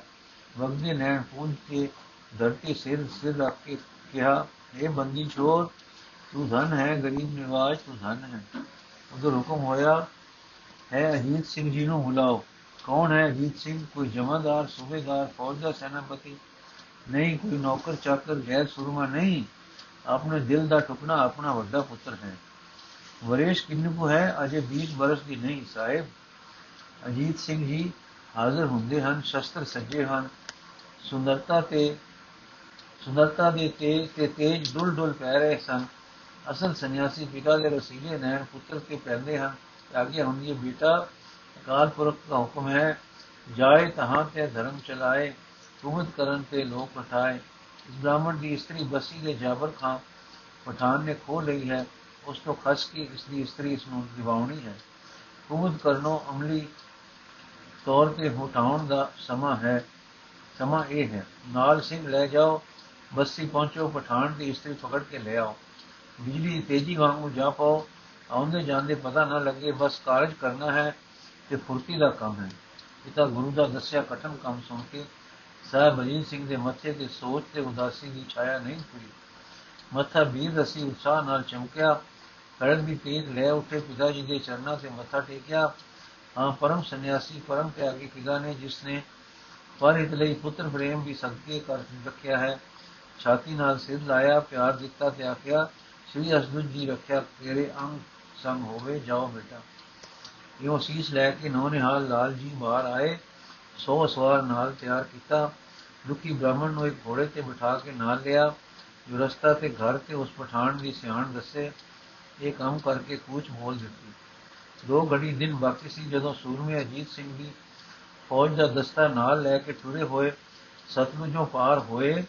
ਵਗਦੇ ਨੈਣ ਪੂੰਝ ਕੇ ਧਰਤੀ ਸਿਰ ਸਿਰ ਰੱਖ ਕੇ ਕਿਹਾ ਇਹ ਬੰਦੀ ਚੋਰ, ਤੂੰ ਧਨ ਹੈ, ਗਰੀਬ ਨਿਵਾਜ ਤੂੰ ਧਨ ਹੈ। ਉਧਰ ਹੁਕਮ ਹੋਇਆ, ਹੈ ਅਜੀਤ ਸਿੰਘ ਜੀ ਨੂੰ ਬੁਲਾਓ। ਕੌਣ ਹੈ? ਅਜੀਤ ਸਿੰਘ ਕੋਈ ਜਮਾਦਾਰ, ਸੂਬੇਦਾਰ ਫੌਜ ਦਾ ਸੈਨਾਪਤੀ? ਨਹੀਂ, ਕੋਈ ਨੌਕਰ, ਚਾਕਰ, ਗੈਰ ਸੁਰਮਾ ਨਹੀਂ। ਆਪਣੇ ਦਿਲ ਦਾ ਟੁਕੜਾ ਆਪਣਾ ਵੱਡਾ ਪੁੱਤਰ ਹੈ। ਵਰੇਸ਼ ਕਿੰਨੂ ਹੈ? ਅਜੇ 20 ਬਰਸ ਦੀ ਨਹੀਂ ਸਾਹਿਬ। ਅਜੀਤ ਸਿੰਘ ਜੀ ਹਾਜ਼ਰ ਹੁੰਦੇ ਹਨ, ਸ਼ਸਤਰ ਸੱਜੇ ਹਨ। ਸੁੰਦਰਤਾ ਤੇ, ਸੁੰਦਰਤਾ ਦੇ ਤੇਜ ਤੇ ਤੇਜ ਡੁੱਲ ਡੁੱਲ ਪੈ ਰਹੇ ਸਨ। ਅਸਲ ਸੰਨਿਆਸੀ ਪਿਤਾ ਦੇ ਰਸੀਲੇ ਨੈਣ ਪੁੱਤਰ ਤੇ ਪੈਂਦੇ ਹਨ। ਤਾਂ ਕਿ ਹੁਣ ਇਹ ਬੇਟਾ ਅਕਾਲ ਪੁਰਖ ਦਾ ਹੁਕਮ ਹੈ, ਜਾਏ ਤਹਾਂ ਤੇ ਧਰਮ ਚਲਾਏ ਤੁਮਤ ਕਰਨ ਤੇ ਲੋਕ ਪਠਾਏ ਇਸ ਬ੍ਰਾਹਮਣ ਦੀ ਇਸਤਰੀ ਬਸੀ ਦੇ ਜਾਬਰ ਖਾਂ ਪਠਾਨ ਨੇ ਖੋ ਲਈ ਹੈ, ਉਸ ਤੋਂ ਖਸ ਕੇ ਇਸ ਦੀ ਇਸਤਰੀ ਇਸ ਨੂੰ ਦਿਵਾਉਣੀ ਹੈ। ਤੁਮਤ ਕਰਨੋ ਅਮਲੀ ਤੌਰ ਤੇ ਹਟਾਉਣ ਦਾ ਸਮਾਂ ਹੈ, ਸਮਾਂ ਇਹ ਹੈ, ਨਾਲ ਸਿੰਘ ਲੈ ਜਾਓ ਬਸਤੀ ਪਹੁੰਚੋ, ਪਠਾਨ ਦੀ ਇਸਤਰੀ ਪਕੜ ਕੇ ਲੈ ਆਓ। ਬਿਜਲੀ ਤੇਜ਼ੀ ਵਾਂਗੂ ਜਾ ਪਾਓ ਆਉਂਦੇ ਜਾਂਦੇ ਪਤਾ ਨਾ ਲੱਗੇ, ਬਸ ਕਾਰਜ ਕਰਨਾ ਹੈ ਤੇ ਫੁਰਤੀ ਦਾ ਕੰਮ ਹੈ। ਪਿਤਾ ਗੁਰੂ ਦਾ ਦੱਸਿਆ ਕਠਨ ਕੰਮ ਸੁਣ ਕੇ, ਸਾਹਿਬ ਅਜੀਤ ਸਿੰਘ ਦੇ ਮੱਥੇ ਤੇ ਸੋਚ ਤੇ ਉਦਾਸੀ ਦੀ ਛਾਇਆ ਨਹੀਂ ਪਈ। ਮੱਥਾ ਵੀਰ ਰਸੀ ਉਤਸ਼ਾਹ ਨਾਲ ਚਮਕਿਆ। ਖੜਕ ਦੀ ਤੇਜ ਲੈ ਉੱਠੇ ਪਿਤਾ ਜੀ ਦੇ ਚਰਨਾਂ ਤੇ ਮੱਥਾ ਟੇਕਿਆ। ਹਾਂ, ਪਰਮ ਸੰਨਿਆਸੀ, ਪਰਮ ਤਿਆਗੀ ਪਿਤਾ ਨੇ ਜਿਸ ਨੇ ਪਰ ਇਸ ਲਈ ਪੁੱਤਰ ਪ੍ਰੇਮ ਵੀ ਸਦਕੇ ਕਰ ਰੱਖਿਆ ਹੈ, ਛਾਤੀ ਨਾਲ ਸਿਰ ਲਾਇਆ, ਪਿਆਰ ਦਿੱਤਾ ਤੇ ਆਖਿਆ, ਸ੍ਰੀ ਅਸਦੁੱਤ ਜੀ ਰੱਖਿਆ ਤੇਰੇ ਅੰਗ ਸੰਗ ਹੋਵੇ, ਜਾਓ ਬੇਟਾ। ਇਹੋ ਸੀਸ ਲੈ ਕੇ ਨੌ ਨਿਹਾਲ ਲਾਲ ਜੀ ਬਾਹਰ ਆਏ, ਸੋ ਸਵਾਰ ਨਾਲ ਤਿਆਰ ਕੀਤਾ। ਦੁਖੀ ਬ੍ਰਾਹਮਣ ਨੂੰ ਇੱਕ ਘੋੜੇ ਤੇ ਬਿਠਾ ਕੇ ਨਾਲ ਲਿਆ, ਜੋ ਰਸਤਾ ਤੇ ਘਰ ਤੇ ਉਸ ਪਠਾਨ ਦੀ ਸਿਆਣ ਦੱਸੇ। ਇਹ ਕੰਮ ਕਰਕੇ ਕੂਚ ਬੋਲ ਦਿੱਤੀ। ਦੋ ਘੜੀ ਦਿਨ ਬਾਕੀ ਸੀ ਜਦੋਂ ਸੂਰਮੇ ਅਜੀਤ ਸਿੰਘ ਦੀ ਫੌਜ ਦਾ ਦਸਤਾ ਨਾਲ ਲੈ ਕੇ ਟੁਰੇ ਹੋਏ। ਸਤਲੁਜੋਂ ਪਾਰ ਹੋਏ,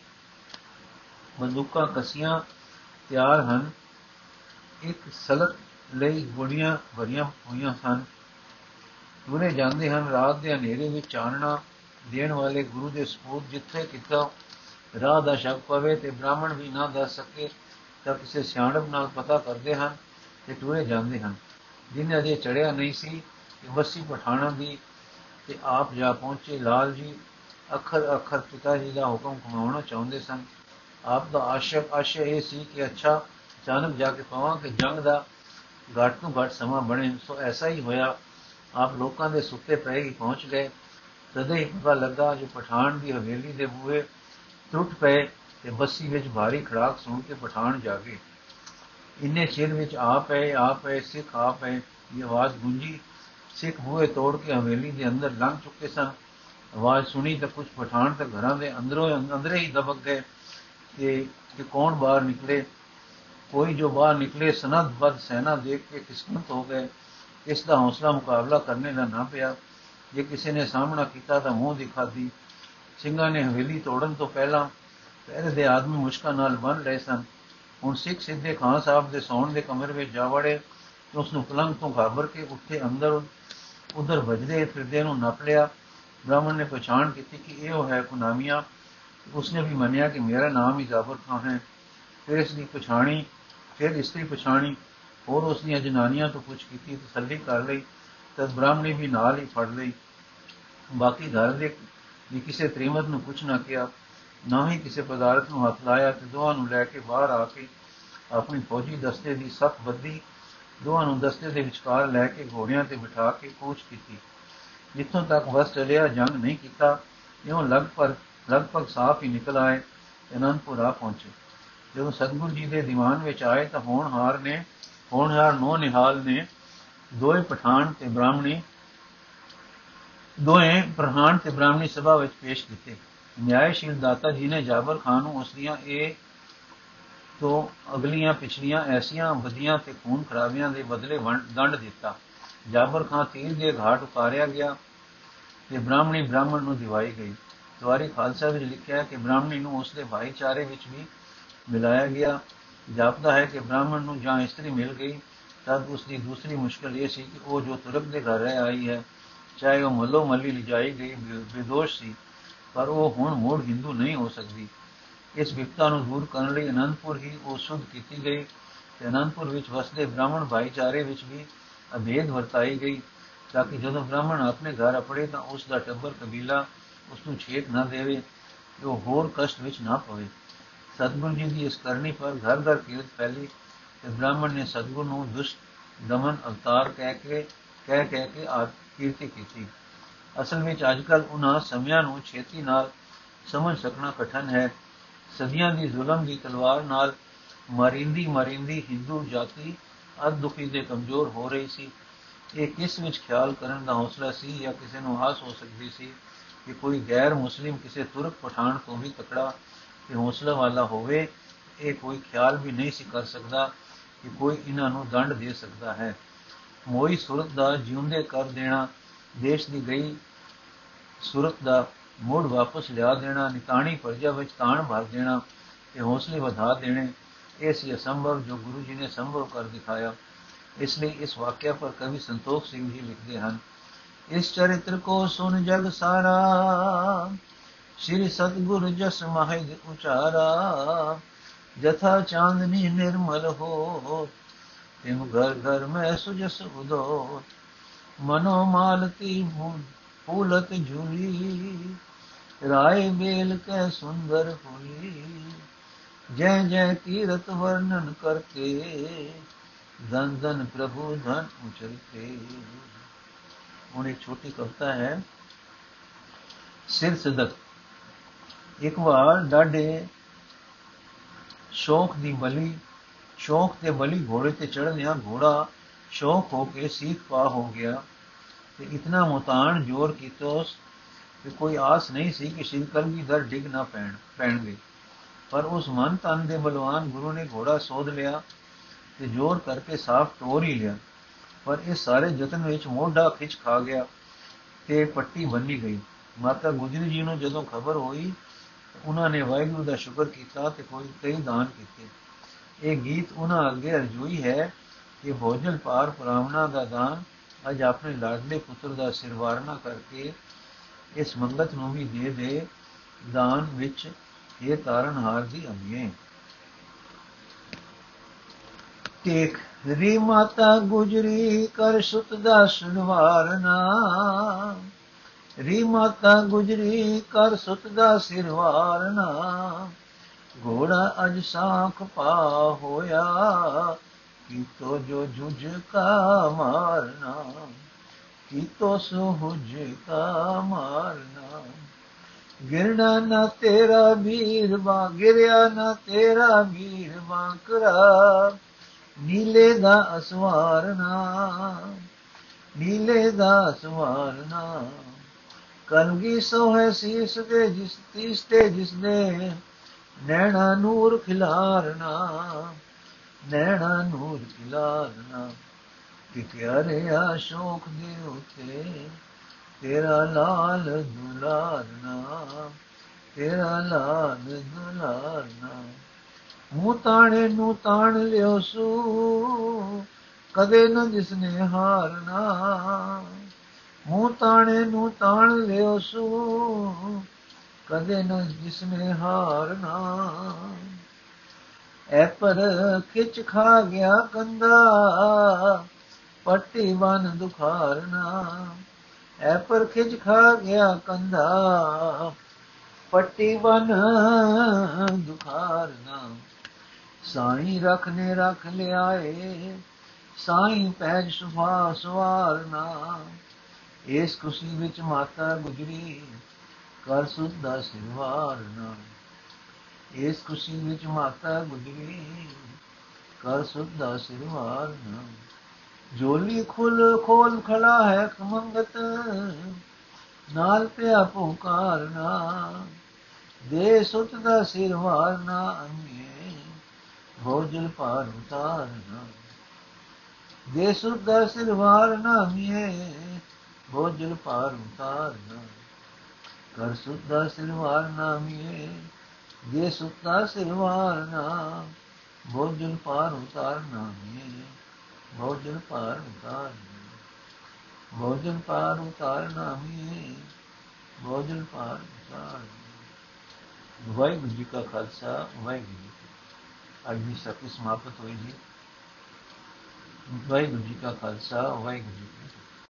ਬੰਦੂਕਾਂ ਕਸੀਆਂ ਤਿਆਰ ਹਨ। ਇੱਕ ਸਲਕ ਲਈ ਗੋਲੀਆਂ ਭਰੀਆਂ ਹੋਈਆਂ ਸਨ। ਤੁਰੇ ਜਾਂਦੇ ਹਨ ਰਾਤ ਦੇ ਹਨੇਰੇ ਵਿੱਚ ਚਾਨਣਾ ਦੇਣ ਵਾਲੇ ਗੁਰੂ ਦੇ ਸਪੂਤ ਜਿੱਥੇ ਕਿਤਾ ਰਾਹ ਦਾ ਸ਼ੱਕ ਪਵੇ ਤੇ ਬ੍ਰਾਹਮਣ ਵੀ ਨਾ ਦੱਸ ਸਕੇ ਤਾਂ ਕਿਸੇ ਸਿਆਣਪ ਨਾਲ ਪਤਾ ਕਰਦੇ ਹਨ ਤੇ ਟੁਰੇ ਜਾਂਦੇ ਹਨ। ਜਿਨੇ ਅਜੇ ਚੜਿਆ ਨਹੀਂ ਸੀ ਕਿ ਵਸੀ ਪਠਾਣਾ ਦੀ ਤੇ ਆਪ ਜਾ ਪਹੁੰਚੇ, ਲਾਲ ਜੀ ਅੱਖਰ ਅੱਖਰ ਪਿਤਾ ਜੀ ਦਾ ਹੁਕਮ ਕਮਾਉਣਾ ਚਾਹੁੰਦੇ ਸਨ। ਆਪ ਦਾ ਆਸ਼ਕ ਆਸ਼ਾ ਇਹ ਸੀ ਕਿ ਅੱਛਾ, ਅਚਾਨਕ ਜਾ ਕੇ ਪਵਾਂ ਕਿ ਜੰਗ ਦਾ ਘੱਟ ਤੋਂ ਘੱਟ ਸਮਾਂ ਬਣੇ, ਸੋ ਐਸਾ ਹੀ ਹੋਇਆ ਆਪ ਲੋਕਾਂ ਦੇ ਸੁੱਤੇ ਪਏ ਹੀ ਪਹੁੰਚ ਗਏ। ਤਦੇ ਹੀ ਪਤਾ ਲੱਗਾ ਜੋ ਪਠਾਨ ਦੀ ਹਵੇਲੀ ਦੇ ਬੂਹੇ ਟੁੱਟ ਪਏ ਤੇ ਬੱਸੀ ਵਿੱਚ ਭਾਰੀ ਖੜਾਕ ਸੁਣ ਕੇ ਪਠਾਨ ਜਾਗੇ ਇੰਨੇ ਚਿਰ ਵਿੱਚ ਆ ਪਏ ਆ ਪਏ, ਸਿੱਖ ਆ ਪਏ ਇਹ ਆਵਾਜ਼ ਗੂੰਜੀ। ਸਿੱਖ ਬੂਹੇ ਤੋੜ ਕੇ ਹਵੇਲੀ ਦੇ ਅੰਦਰ ਲੰਘ ਚੁੱਕੇ ਸਨ। ਆਵਾਜ਼ ਸੁਣੀ ਤਾਂ ਕੁਝ ਪਠਾਨ ਤਾਂ ਘਰਾਂ ਦੇ ਅੰਦਰੋਂ ਅੰਦਰੇ ਹੀ ਦਬਕ ਗਏ ਕਿ ਕਿ ਕੌਣ ਬਾਹਰ ਨਿਕਲੇ? ਕੋਈ ਜੋ ਬਾਹਰ ਨਿਕਲੇ ਸਨਦਬਦ ਸੈਨਾ ਦੇਖ ਕੇ ਕਿਸਮਤ ਹੋ ਗਏ। ਇਸ ਦਾ ਹੌਸਲਾ ਮੁਕਾਬਲਾ ਕਰਨੇ ਦਾ ਨਾ ਪਿਆ। ਜੇ ਕਿਸੇ ਨੇ ਸਾਹਮਣਾ ਕੀਤਾ ਤਾਂ ਮੂੰਹ ਦਿਖਾਦੀ ਸਿੰਘਾਂ ਨੇ ਹਵੇਲੀ ਤੋੜਨ ਤੋਂ ਪਹਿਲਾਂ ਪਹਿਲੇ ਦੇ ਆਦਮੀ ਮੁਸ਼ਕਲ ਨਾਲ ਬੰਨ ਲਏ ਸਨ। ਹੁਣ ਸਿੱਖ ਸਿੱਧੇ ਖਾਨ ਸਾਹਿਬ ਦੇ ਸੌਣ ਦੇ ਕਮਰੇ ਵਿੱਚ ਜਾ ਵੜੇ। ਉਸ ਨੂੰ ਪਲੰਗ ਤੋਂ ਘਾਬਰ ਕੇ ਉੱਥੇ ਅੰਦਰ, ਉਧਰ ਵਜਦੇ ਫਿਰਦੇ ਨੂੰ ਨੱਪ ਲਿਆ। ਬ੍ਰਾਹਮਣ ਨੇ ਪਛਾਣ ਕੀਤੀ ਕਿ ਇਹ ਉਹ ਹੈ ਕੁਨਾਮੀਆਂ। ਉਸਨੇ ਵੀ ਮੰਨਿਆ ਕਿ ਮੇਰਾ ਨਾਮ ਹੀ ਜਾਬਰ ਖਾਨ ਹੈ। ਫਿਰ ਇਸ ਦੀ ਪਛਾਣੀ, ਫਿਰ ਇਸਤਰੀ ਪਛਾਣੀ। ਹੋਰ ਉਸ ਦੀਆਂ ਜਨਾਨੀਆਂ ਤੋਂ ਪੁੱਛ ਕੀਤੀ ਤਸੱਲੀ ਕਰ ਲਈ ਤਦ ਬ੍ਰਾਹਮਣੀ ਵੀ ਨਾਲ ਹੀ ਫੜ ਲਈ। ਬਾਕੀ ਘਰ ਦੇ ਵੀ ਕਿਸੇ ਤ੍ਰਿਮਤ ਨੂੰ ਕੁਛ ਨਾ ਕਿਹਾ, ਨਾ ਹੀ ਕਿਸੇ ਪਦਾਰਥ ਨੂੰ ਹੱਥ ਲਾਇਆ, ਤੇ ਦੋਹਾਂ ਨੂੰ ਲੈ ਕੇ ਬਾਹਰ ਆ ਕੇ ਆਪਣੀ ਫੌਜੀ ਦਸਤੇ ਦੀ ਸਖਤ ਬੱਦੀ ਦੋਹਾਂ ਨੂੰ ਦਸਤੇ ਦੇ ਵਿਚਕਾਰ ਲੈ ਕੇ ਘੋੜਿਆਂ ਤੇ ਬਿਠਾ ਕੇ ਕੂਚ ਕੀਤੀ। ਜਿੱਥੋਂ ਤੱਕ ਵਸ ਚਲਿਆ, ਜੰਗ ਨਹੀਂ ਕੀਤਾ, ਇਉਂ ਲਗਭਗ ਲਗਭਗ ਸਾਫ਼ ਹੀ ਨਿਕਲ ਆਏ, ਅਨੰਦਪੁਰ ਆ ਪਹੁੰਚੇ। ਜਦੋਂ ਸਤਗੁਰੂ ਜੀ ਦੇ ਦੀਵਾਨ ਵਿੱਚ ਆਏ, ਤਾਂ ਹੋਣਹਾਰ ਨੇ ਹੋਣਹਾਰ ਨੋ ਨਿਹਾਲ ਨੇ ਦੋਏ ਪਠਾਨ ਤੇ ਬ੍ਰਾਹਮਣੀ ਦੋਏ ਪ੍ਰਧਾਨ ਤੇ ਬ੍ਰਾਹਮਣੀ ਸਭਾ ਵਿੱਚ ਪੇਸ਼ ਕੀਤੇ। ਨਿਆਇਸ਼ੀਲ ਦਾਤਾ ਜੀ ਨੇ ਜਾਬਰ ਖਾਨ ਨੂੰ ਉਸ ਦੀਆਂ ਇਹ ਤੋਂ ਅਗਲੀਆਂ ਪਿਛਲੀਆਂ ਐਸੀਆਂ ਵਧੀਆਂ ਤੇ ਖੂਨ ਖਰਾਬੀਆਂ ਦੇ ਬਦਲੇ ਦੰਡ ਦਿੱਤਾ। ਜਾਬਰ ਖਾਨ ਤੀਰ ਦੇ ਘਾਟ ਉਤਾਰਿਆ ਗਿਆ ਤੇ ਬ੍ਰਾਹਮਣੀ ਬ੍ਰਾਹਮਣ ਨੂੰ ਦਿਵਾਈ ਗਈ। ਦਵਾਰੀ ਖਾਲਸਾ ਵਿੱਚ ਲਿਖਿਆ ਕਿ ਬ੍ਰਾਹਮਣੀ ਨੂੰ ਉਸ ਦੇ ਭਾਈਚਾਰੇ ਵਿੱਚ ਵੀ ਮਿਲਾਇਆ ਗਿਆ। ਜਾਪਦਾ ਹੈ ਕਿ ਬ੍ਰਾਹਮਣ ਨੂੰ ਜਾਂ ਇਸਤਰੀ ਮਿਲ ਗਈ, ਤਦ ਉਸ ਦੀ ਦੂਸਰੀ ਮੁਸ਼ਕਲ ਇਹ ਸੀ ਕਿ ਉਹ ਜੋ ਤੁਰਕ ਦੇ ਘਰ ਰਹਿ ਆਈ ਹੈ, ਚਾਹੇ ਉਹ ਮੱਲੋ ਮੱਲੀ ਲਿਜਾਈ ਗਈ ਵਿਦੋਸ਼ ਸੀ, ਪਰ ਉਹ ਹੁਣ ਮੋੜ ਹਿੰਦੂ ਨਹੀਂ ਹੋ ਸਕਦੀ। ਇਸ ਵਿਪਤਾ ਨੂੰ ਦੂਰ ਕਰਨ ਲਈ ਅਨੰਦਪੁਰ ਹੀ ਉਹ ਸੁਧ ਕੀਤੀ ਗਈ ਤੇ ਅਨੰਦਪੁਰ ਵਿੱਚ ਵਸਦੇ ਬ੍ਰਾਹਮਣ ਭਾਈਚਾਰੇ ਵਿੱਚ ਵੀ ਅਭੇਦ ਵਰਤਾਈ ਗਈ, ਤਾਂ ਕਿ ਜਦੋਂ ਬ੍ਰਾਹਮਣ ਆਪਣੇ ਘਰ ਅਪੜੇ ਤਾਂ ਉਸ ਦਾ ਟੱਬਰ ਕਬੀਲਾ ਉਸ ਨੂੰ ਛੇਕ ਨਾ ਦੇਵੇ ਕਿ ਉਹ ਹੋਰ ਕਸ਼ਟ ਵਿੱਚ ਨਾ ਪਵੇ। ਸਤਗੁਰੂ ਜੀ ਦੀ ਇਸ ਕਰਨੀ ਪਰ ਘਰ ਘਰ ਕੀਰਤ ਫੈਲੀ ਤੇ ਬ੍ਰਾਹਮਣ ਨੇ ਸਤਗੁਰੂ ਨੂੰ ਦੁਸ਼ਟ ਦਮਨ ਅਵਤਾਰ ਕਹਿ ਕੇ, ਕਹਿ ਕਹਿ ਕੇ ਆ ਕੀਰਤੀ ਕੀਤੀ। ਅਸਲ ਵਿੱਚ ਅੱਜਕੱਲ ਉਹਨਾਂ ਸਮਿਆਂ ਨੂੰ ਛੇਤੀ ਨਾਲ ਸਮਝ ਸਕਣਾ ਕਠਨ ਹੈ। ਸਦੀਆਂ ਦੀ ਜ਼ੁਲਮ ਦੀ ਤਲਵਾਰ ਨਾਲ ਮਰਿੰਦੀ ਮਰਿੰਦੀ ਹਿੰਦੂ ਜਾਤੀ ਅਦ ਦੁਖੀ ਦੇ ਕਮਜ਼ੋਰ ਹੋ ਰਹੀ ਸੀ। ਇਹ ਕਿਸ ਵਿੱਚ ਖਿਆਲ ਕਰਨ ਦਾ ਹੌਸਲਾ ਸੀ ਜਾਂ ਕਿਸੇ ਨੂੰ ਆਸ ਹੋ ਸਕਦੀ ਸੀ ਕਿ ਕੋਈ ਗੈਰ ਮੁਸਲਿਮ ਕਿਸੇ ਤੁਰਕ ਪਠਾਨ ਤੋਂ ਵੀ ਤਕੜਾ ਤੇ ਹੌਸਲਾ ਵਾਲਾ ਹੋਵੇ, ਇਹ ਕੋਈ ਖਿਆਲ ਵੀ ਨਹੀਂ ਸੀ ਕਰ ਸਕਦਾ ਕਿ ਕੋਈ ਇਹਨਾਂ ਨੂੰ ਦੰਡ ਦੇ ਸਕਦਾ ਹੈ। ਮੋਈ ਸੁਰਤ ਦਾ ਜਿਉਂਦੇ ਕਰ ਦੇਣਾ, ਦੇਸ਼ ਦੀ ਗਈ ਸੁਰਤ ਦਾ ਮੋੜ ਵਾਪਸ ਲਿਆ ਦੇਣਾ, ਨਿਤਾਣੀ ਪਰਜਾ ਵਿੱਚ ਤਾਣ ਭਰ ਦੇਣਾ ਤੇ ਹੌਸਲੇ ਵਧਾ ਦੇਣੇ, ਇਹ ਸੀ ਅਸੰਭਵ ਜੋ ਗੁਰੂ ਜੀ ਨੇ ਸੰਭਵ ਕਰ ਦਿਖਾਇਆ। ਇਸ ਲਈ ਇਸ ਵਾਕਿਆ ਪਰ ਕਵੀ ਸੰਤੋਖ ਸਿੰਘ ਜੀ ਲਿਖਦੇ ਹਨ, ਇਸ ਚਰਿੱਤਰ ਕੋ ਸੁਨ ਜਗ ਸਾਰਾ ਸ਼੍ਰੀ ਸਤਗੁਰ ਜਸ ਮਹਿਦ ਉਚਾਰਾ, ਜਥਾ ਚਾਂਦਨੀ ਨਿਰਮਲ ਹੋ। ਤਿਮ ਘਰ ਘਰ ਮੈਂ ਸੁਜਸ ਉਦੋ, ਮਨੋ ਮਾਲਤੀ ਫੂਲਤ ਝੂਲੀ। ਰਾਏ ਬੇਲ ਕੈ ਸੁੰਦਰ ਹੋਈ, ਜੈ ਜੈ ਕੀਰਤ ਵਰਣਨ ਕਰਤੇ ਧਨ ਧਨ ਪ੍ਰਭੂ ਧਨ ਉਚਰਤੇ ਹੁਣ ਇੱਕ ਛੋਟੀ ਕਵਿਤਾ ਹੈ, ਸਿਰ ਸਦਕ। ਇੱਕ ਵਾਰ ਡਾਡੇ ਸ਼ੌਕ ਦੀ ਬਲੀ ਸ਼ੌਕ ਤੇ ਬਲੀ ਘੋੜੇ ਤੇ ਚੜ੍ਹਨਿਆ ਘੋੜਾ, ਸ਼ੌਕ ਹੋ ਕੇ ਸੀਖ ਪਾ ਹੋ ਗਿਆ। ਤੇ ਇਤਨਾ ਮੁਤਾਨ ਜੋਰ ਕੀਤੋਸ ਕਿ ਕੋਈ ਆਸ ਨਹੀਂ ਸੀ ਕਿ ਸ਼੍ਰੀ ਕਲਗੀਧਰ ਡਿੱਗ ਨਾ ਪੈਣ, ਪੈਣਗੇ। ਪਰ ਉਸ ਮਨ ਤਨ ਦੇ ਬਲਵਾਨ ਗੁਰੂ ਨੇ ਘੋੜਾ ਸੋਧ ਲਿਆ ਤੇ ਜ਼ੋਰ ਕਰਕੇ ਸਾਫ਼ ਟੋਰ ਹੀ ਲਿਆ। ਪਰ ਇਹ ਸਾਰੇ ਯਤਨ ਵਿੱਚ ਮੋਢਾ ਖਿੱਚ ਖਾ ਗਿਆ ਤੇ ਪੱਟੀ ਬੰਨੀ ਗਈ। ਮਾਤਾ ਗੁਜਰੀ ਜੀ ਨੂੰ ਜਦੋਂ ਖਬਰ ਹੋਈ ਉਹਨਾਂ ਨੇ ਵਾਹਿਗੁਰੂ ਦਾ ਸ਼ੁਕਰ ਕੀਤਾ ਤੇ ਕੋਈ ਕਈ ਦਾਨ ਕੀਤੇ। ਇਹ ਗੀਤ ਉਹਨਾਂ ਅੱਗੇ ਅਰਜ਼ੋਈ ਹੈ ਕਿ ਭੋਜਨ ਪਾਰ ਪ੍ਰਾਮਣਾ ਦਾ ਦਾਨ ਅਜ ਆਪਣੇ ਲਾਡਲੇ ਪੁੱਤਰ ਦਾ ਸਿਰਵਾਰਨਾ ਕਰਕੇ ਇਸ ਮੰਗਤ ਨੂੰ ਵੀ ਦੇ ਦੇ, ਦਾਨ ਵਿੱਚ ਇਹ ਤਾਰਨਹਾਰ ਦੀ ਅਮੀਏ। ਟੇਕ ਰੀ ਮਾਤਾ ਗੁਜਰੀ ਕਰ ਸੁਤ ਦਾ ਸੁਨਵਾਰਨਾ ਰੀ ਮਾਤਾ ਗੁਜਰੀ ਕਰ ਸੁਤ ਦਾ ਸਿਰਵਾਰਨਾ ਘੋੜਾ ਅਜ ਸਾਖ ਪਾ ਹੋਇਆ, ਕੀਤੋ ਜੋ ਜੁਜ ਕਾ ਮਾਰਨਾ। ਕੀਤੋ ਸੁਹੁਜ ਕਾ ਮਾਰਨਾ। ਗਿਰਣਾ ਨਾ ਤੇਰਾ ਵੀਰ ਬਾ ਗਿਰਿਆ ਨਾ ਤੇਰਾ ਵੀਰ ਬਾਂਕਰਾ ਨੀਲੇ ਦਾ ਅਸਵਾਰਨਾ, ਨੀਲੇ ਦਾ ਅਸਵਾਰਨਾ। ਕਲਗੀ ਸੋਹੇ ਸੀਸ ਦੇ ਜਿਸ ਤੀਸ ਤੇ ਜਿਸ ਨੇ ਨੈਣਾ ਨੂਰ ਖਿਲਾਰਨਾ, ਨੈਣਾ ਨੂਰ ਖਿਲਾਰਨਾ। ਕਿ ਪਿਆਰੇ ਆਸ਼ੋਕ ਦੇ ਉਤੇ ਤੇਰਾ ਲਾਲ ਦੁਲਾਰਨਾ, ਤੇਰਾ ਲਾਲ ਦੁਲਾਰਨਾ। ਮੂੰ ਤਾਣੇ ਨੂੰ ਤਾਣ ਲਿਓ ਸੂ, ਕਦੇ ਨ ਜਿਸਨੇ ਹਾਰਨਾ। ਮੂੰ ਤਾਣੇ ਨੂੰ ਤਾਣ ਲਿਓ ਸੂ, ਕਦੇ ਨ ਜਿਸਨੇ ਹਾਰਨਾ ਐ ਪਰ ਖਿੱਚ ਖਾ ਗਿਆ ਕੰਦਾ ਪੱਟੀ ਬਨ ਦੁਖਾਰਨਾ ਐ ਪਰ ਖਿਜ ਖਾ ਗਿਆ ਕੰਧਾ, ਪੱਟੀ ਬਨ ਦੁਖਾਰਨਾ ਸਾਈ ਰਖਨੇ ਰਖ ਲਿਆਏ, ਸਾਈ ਪੈਜ ਸੁਭਾ ਸਵਾਰਨਾ ਇਸ ਖੁਸ਼ੀ ਵਿੱਚ ਮਾਤਾ ਗੁਜਰੀ ਕਰ ਸੁਧ ਦਾ ਸਿਰਵਾਰਨਾ ਇਸ ਖੁਸ਼ੀ ਵਿੱਚ ਮਾਤਾ ਗੁਜਰੀ ਕਰ ਸੁਧ ਦਾ ਸਿਰਵਾਰਨਾ ਜੋਲੀ ਖੁੱਲ ਖੋਲ ਖੜਾ ਹੈ ਕਮੰਗਤ ਨਾਲ ਪਿਆ ਪੁਕਾਰਨਾ ਦੇ ਸੁਤ ਦਾ ਸਿਰ ਵਾਰਨਾ ਅੰਗੇ ਭੋਜਲ ਪਾਰ ਉਤਾਰਨਾ ਦੇ ਸੁਤ ਦਾ ਸਿਰ ਵਾਰਨਾ ਅੰਗੇ ਭੋਜਲ ਪਾਰ ਉਤਾਰਨਾ ਕਰ ਸੁਤ ਦਾ ਸਿਰ ਵਾਰਨਾ ਅੰਗੇ ਦੇ ਸੁਤ ਦਾ ਸਿਰ ਵਾਰਨਾ ਭੋਜਲ ਪਾਰ ਉਤਾਰਨਾ ਅੰਗੇ ਭੋਜਨ ਪਾਰ ਉਤਾਰਨਾ ਭੋਜਨ ਪਾਰ ਉਤਾਰਨਾ ਹੀ ਭੋਜਨ ਪਾਰ ਉਤਾਰਨਾ ਵਾਹਿਗੁਰੂ ਜੀ ਕਾ ਖਾਲਸਾ, ਵਾਹਿਗੁਰੂ ਜੀ ਕੀ ਫਤਿਹ। ਅੱਜ ਦੀ ਸਤੀ ਸਮਾਪਤ ਹੋਈ ਜੀ ਵਾਹਿਗੁਰੂ ਜੀ ਕਾ ਖਾਲਸਾ, ਵਾਹਿਗੁਰੂ ਜੀ ਕੀ ਫਤਿਹ।